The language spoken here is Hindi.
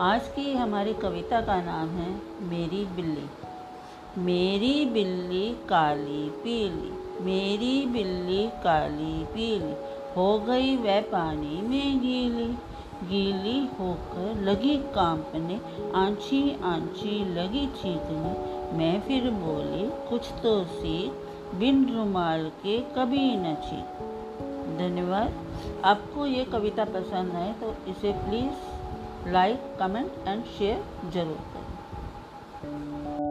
आज की हमारी कविता का नाम है, मेरी बिल्ली। मेरी बिल्ली काली पीली, मेरी बिल्ली काली पीली, हो गई वह पानी में गीली। गीली होकर लगी कांपने आंची आंची लगी चीखने मैं फिर बोली, कुछ तो सीख, बिन रुमाल के कभी न चीख। धन्यवाद। आपको ये कविता पसंद है तो इसे please like comment and share ज़रूर करें।